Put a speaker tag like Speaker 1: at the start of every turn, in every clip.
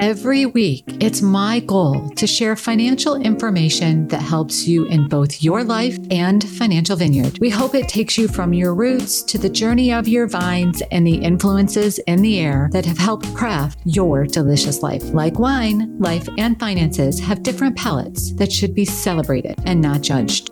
Speaker 1: Every week, it's my goal to share financial information that helps you in both your life and Financial Vineyard. We hope it takes you from your roots to the journey of your vines and the influences in the air that have helped craft your delicious life. Like wine, life and finances have different palates that should be celebrated and not judged.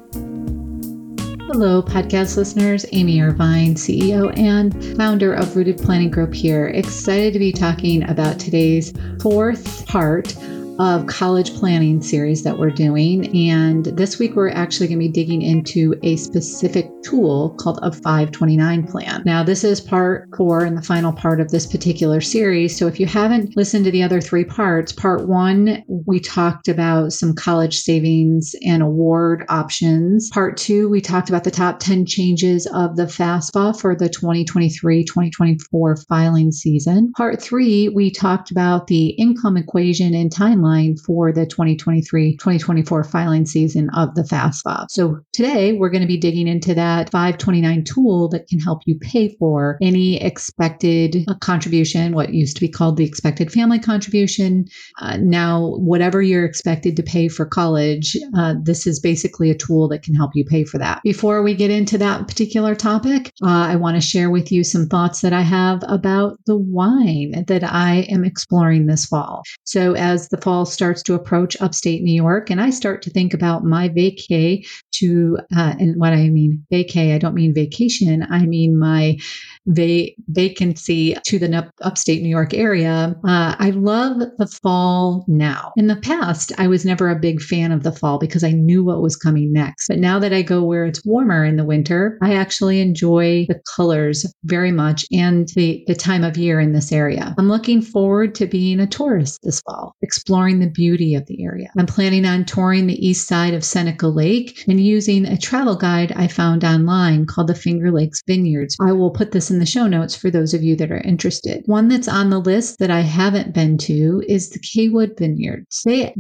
Speaker 1: Hello, podcast listeners. Amy Irvine, CEO and founder of Rooted Planning Group here. Excited to be talking about today's fourth part of college planning series that we're doing. And this week, we're actually going to be digging into a specific tool called a 529 plan. Now, this is part four and the final part of this particular series. So if you haven't listened to the other three parts, part one, we talked about some college savings and award options. Part two, we talked about the top 10 changes of the FAFSA for the 2023 2024 filing season. Part three, we talked about the income equation and time timeline for the 2023-2024 filing season of the FAFSA. So today we're going to be digging into that 529 tool that can help you pay for any expected uh, contribution, what used to be called the expected family contribution. Uh, now, whatever you're expected to pay for college, uh, this is basically a tool that can help you pay for that. Before we get into that particular topic, uh, I want to share with you some thoughts that I have about the wine that I am exploring this fall. So as the fall fall starts to approach upstate New York, and I start to think about my vacay to, uh, and what I mean vacay, I don't mean vacation, I mean my va- vacancy to the upstate New York area. Uh, I love the fall now. In the past, I was never a big fan of the fall because I knew what was coming next. But now that I go where it's warmer in the winter, I actually enjoy the colors very much and the, the time of year in this area. I'm looking forward to being a tourist this fall, exploring exploring the beauty of the area. I'm planning on touring the east side of Seneca Lake and using a travel guide I found online called the Finger Lakes Vineyards. I will put this in the show notes for those of you that are interested. One that's on the list that I haven't been to is the Caywood Vineyards. They,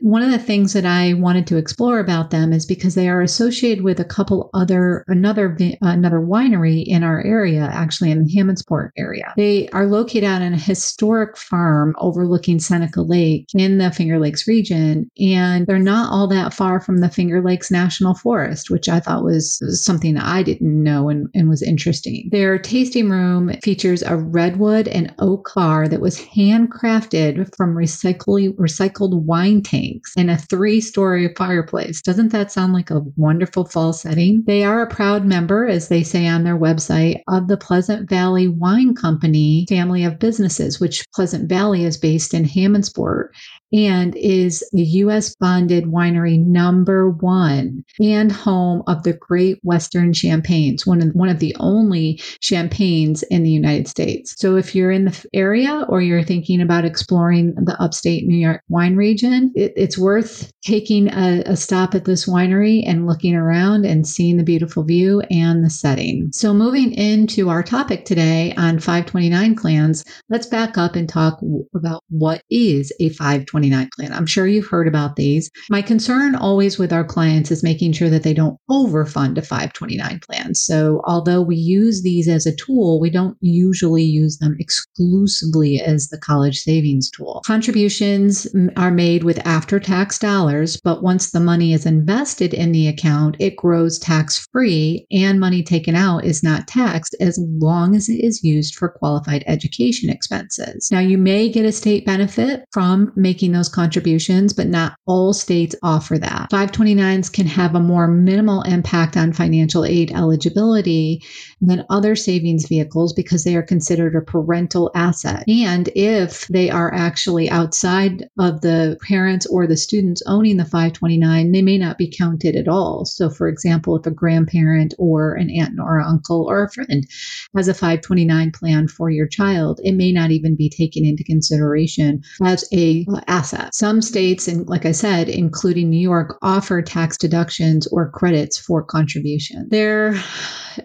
Speaker 1: one of the things that I wanted to explore about them is because they are associated with a couple other another another winery in our area, actually in the Hammondsport area. They are located on a historic farm overlooking Seneca Lake in the Finger Lakes region. And they're not all that far from the Finger Lakes National Forest, which I thought was something that I didn't know and, and was interesting. Their tasting room features a redwood and oak bar that was handcrafted from recycled, recycled wine tanks and a three story fireplace. Doesn't that sound like a wonderful fall setting? They are a proud member, as they say on their website, of the Pleasant Valley Wine Company family of businesses, which Pleasant Valley is based in Hammondsport and is the U.S. bonded winery number one and home of the Great Western Champagnes, one of, one of the only champagnes in the United States. So if you're in the area or you're thinking about exploring the upstate New York wine region, it, it's worth taking a, a stop at this winery and looking around and seeing the beautiful view and the setting. So moving into our topic today on 529 plans, let's back up and talk about what is a 529 plan. I'm sure you've heard about these. My concern always with our clients is making sure that they don't overfund a 529 plan. So, although we use these as a tool, we don't usually use them exclusively as the college savings tool. Contributions are made with after tax dollars, but once the money is invested in the account, it grows tax free and money taken out is not taxed as long as it is used for qualified education expenses. Now, you may get a state benefit from making making those contributions, but not all states offer that. 529s can have a more minimal impact on financial aid eligibility than other savings vehicles because they are considered a parental asset. And if they are actually outside of the parents or the students owning the 529, they may not be counted at all. So, for example, if a grandparent or an aunt or uncle or a friend has a 529 plan for your child, it may not even be taken into consideration as a asset. Some states, and like I said, including New York, offer tax deductions or credits for contribution. There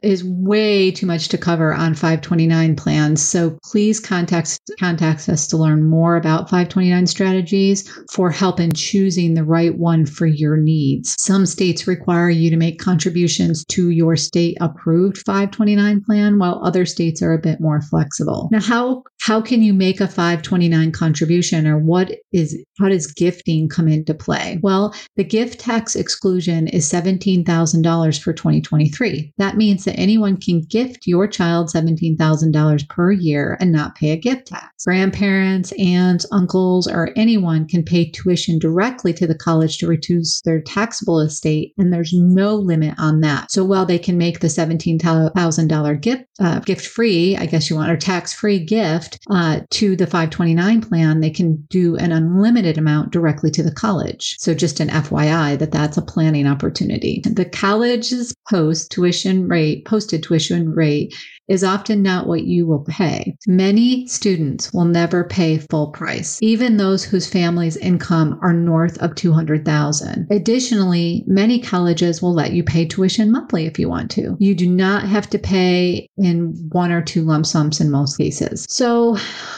Speaker 1: is way too much to cover on 529 plans. So please contact contact us to learn more about 529 strategies for help in choosing the right one for your needs. Some states require you to make contributions to your state approved 529 plan, while other states are a bit more flexible. Now, how how can you make a 529 contribution or what is how does gifting come into play? Well, the gift tax exclusion is $17,000 for 2023. That means that anyone can gift your child $17,000 per year and not pay a gift tax. Grandparents, aunts, uncles, or anyone can pay tuition directly to the college to reduce their taxable estate, and there's no limit on that. So while they can make the $17,000 gift uh, gift free, I guess you want, or tax free gift uh, to the 529 plan, they can do an unlimited amount directly to the college. So just an FYI that that's a planning opportunity. The college's post tuition rate, posted tuition rate is often not what you will pay. Many students will never pay full price, even those whose family's income are north of 200,000. Additionally, many colleges will let you pay tuition monthly if you want to. You do not have to pay in one or two lump sums in most cases. So,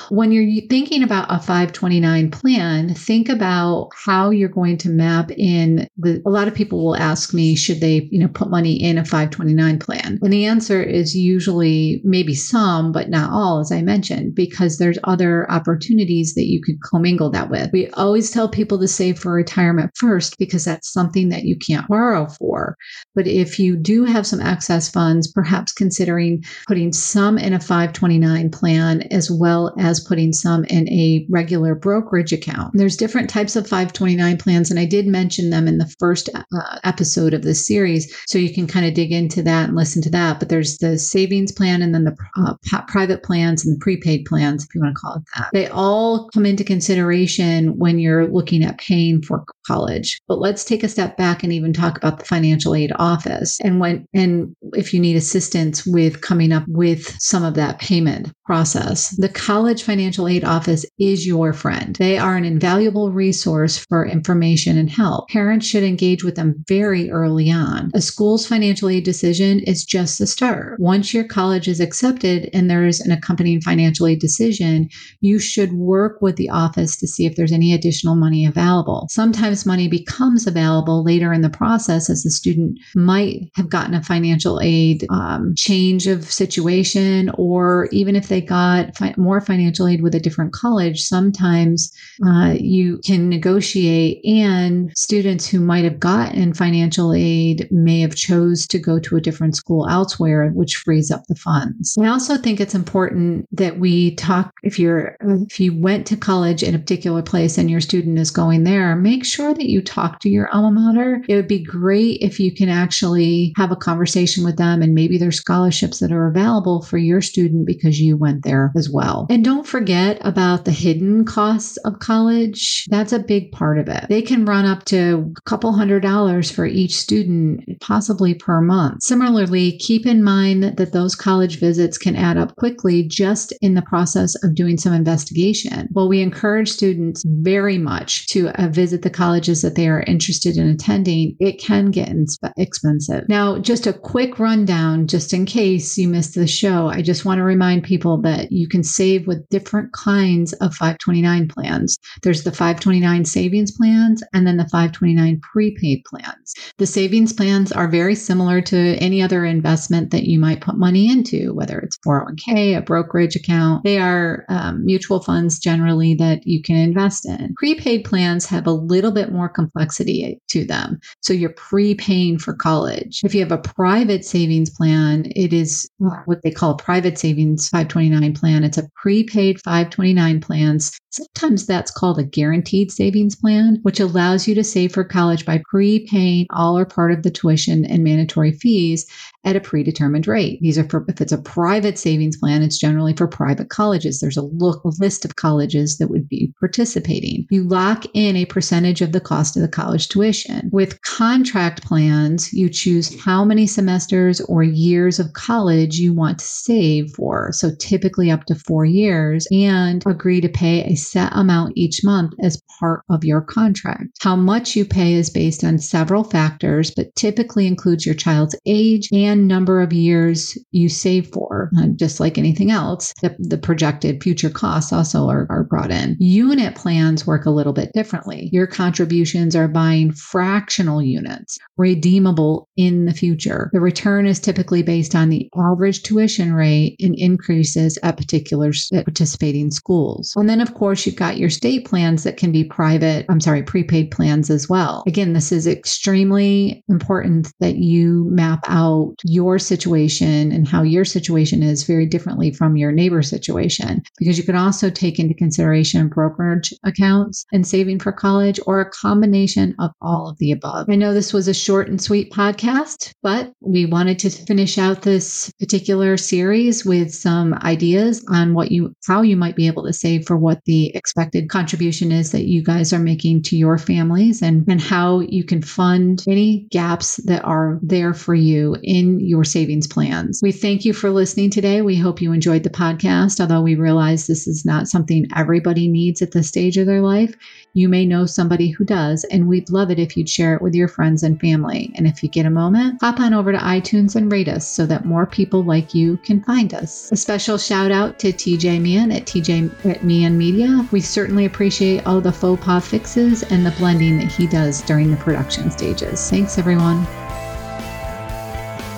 Speaker 1: when you're thinking about a 529 plan, think about how you're going to map in the a lot of people will ask me should they, you know, put money in a 529 plan? And the answer is usually maybe some, but not all, as I mentioned, because there's other opportunities that you could commingle that with. We always tell people to save for retirement first because that's something that you can't borrow for. But if you do have some excess funds, perhaps considering putting some in a 529 plan as well as putting some in a regular brokerage account. There's different types of 529 plans, and I did mention them in the first uh, episode of this series. So you can kind of dig into that and listen to that. But there's the savings plan plan and then the uh, private plans and the prepaid plans, if you want to call it that. They all come into consideration when you're looking at paying for college. But let's take a step back and even talk about the financial aid office and when and if you need assistance with coming up with some of that payment process. The college financial aid office is your friend. They are an invaluable resource for information and help. Parents should engage with them very early on. A school's financial aid decision is just the start. Once your college college is accepted and there is an accompanying financial aid decision, you should work with the office to see if there's any additional money available. Sometimes money becomes available later in the process as the student might have gotten a financial aid um, change of situation, or even if they got fi- more financial aid with a different college, sometimes uh, you can negotiate and students who might have gotten financial aid may have chose to go to a different school elsewhere, which frees up the funds. I also think it's important that we talk if you're if you went to college in a particular place and your student is going there, make sure that you talk to your alma mater. It would be great if you can actually have a conversation with them and maybe there's scholarships that are available for your student because you went there as well. And don't forget about the hidden costs of college. That's a big part of it. They can run up to a couple hundred dollars for each student, possibly per month. Similarly, keep in mind that those college visits can add up quickly just in the process of doing some investigation. Well, we encourage students very much to uh, visit the colleges that they are interested in attending. It can get insp- expensive. Now, just a quick rundown, just in case you missed the show, I just want to remind people that you can save with different kinds of 529 plans. There's the 529 savings plans and then the 529 prepaid plans. The savings plans are very similar to any other investment that you might put money into, whether it's 401k, a brokerage account. They are um, mutual funds generally that you can invest in. Prepaid plans have a little bit more complexity to them. So you're prepaying for college. If you have a private savings plan, it is what they call a private savings 529 plan. It's a prepaid 529 plans Sometimes that's called a guaranteed savings plan, which allows you to save for college by prepaying all or part of the tuition and mandatory fees at a predetermined rate. These are for, if it's a private savings plan, it's generally for private colleges. There's a look, list of colleges that would be participating. You lock in a percentage of the cost of the college tuition. With contract plans, you choose how many semesters or years of college you want to save for. So typically up to four years and agree to pay a set amount each month as part of your contract. How much you pay is based on several factors, but typically includes your child's age and number of years you save for, uh, just like anything else. The, the projected future costs also are, are brought in. Unit plans work a little bit differently. Your contributions are buying fractional units, redeemable in the future. The return is typically based on the average tuition rate and increases at particular at participating schools. And then, of course, you've got your state plans that can be private, I'm sorry, prepaid plans as well. Again, this is extremely important that you map out your situation and how your situation is very differently from your neighbor situation because you can also take into consideration brokerage accounts and saving for college or a combination of all of the above. I know this was a short and sweet podcast, but we wanted to finish out this particular series with some ideas on what you how you might be able to save for what the expected contribution is that you guys are making to your families and and how you can fund any gaps that are there for you in your savings plans. We thank you for listening today. We hope you enjoyed the podcast. Although we realize this is not something everybody needs at this stage of their life, you may know somebody who does, and we'd love it if you'd share it with your friends and family. And if you get a moment, hop on over to iTunes and rate us so that more people like you can find us. A special shout out to TJ Meehan at TJ at Meehan Media. We certainly appreciate all the faux pas fixes and the blending that he does during the production stages. Thanks, everyone.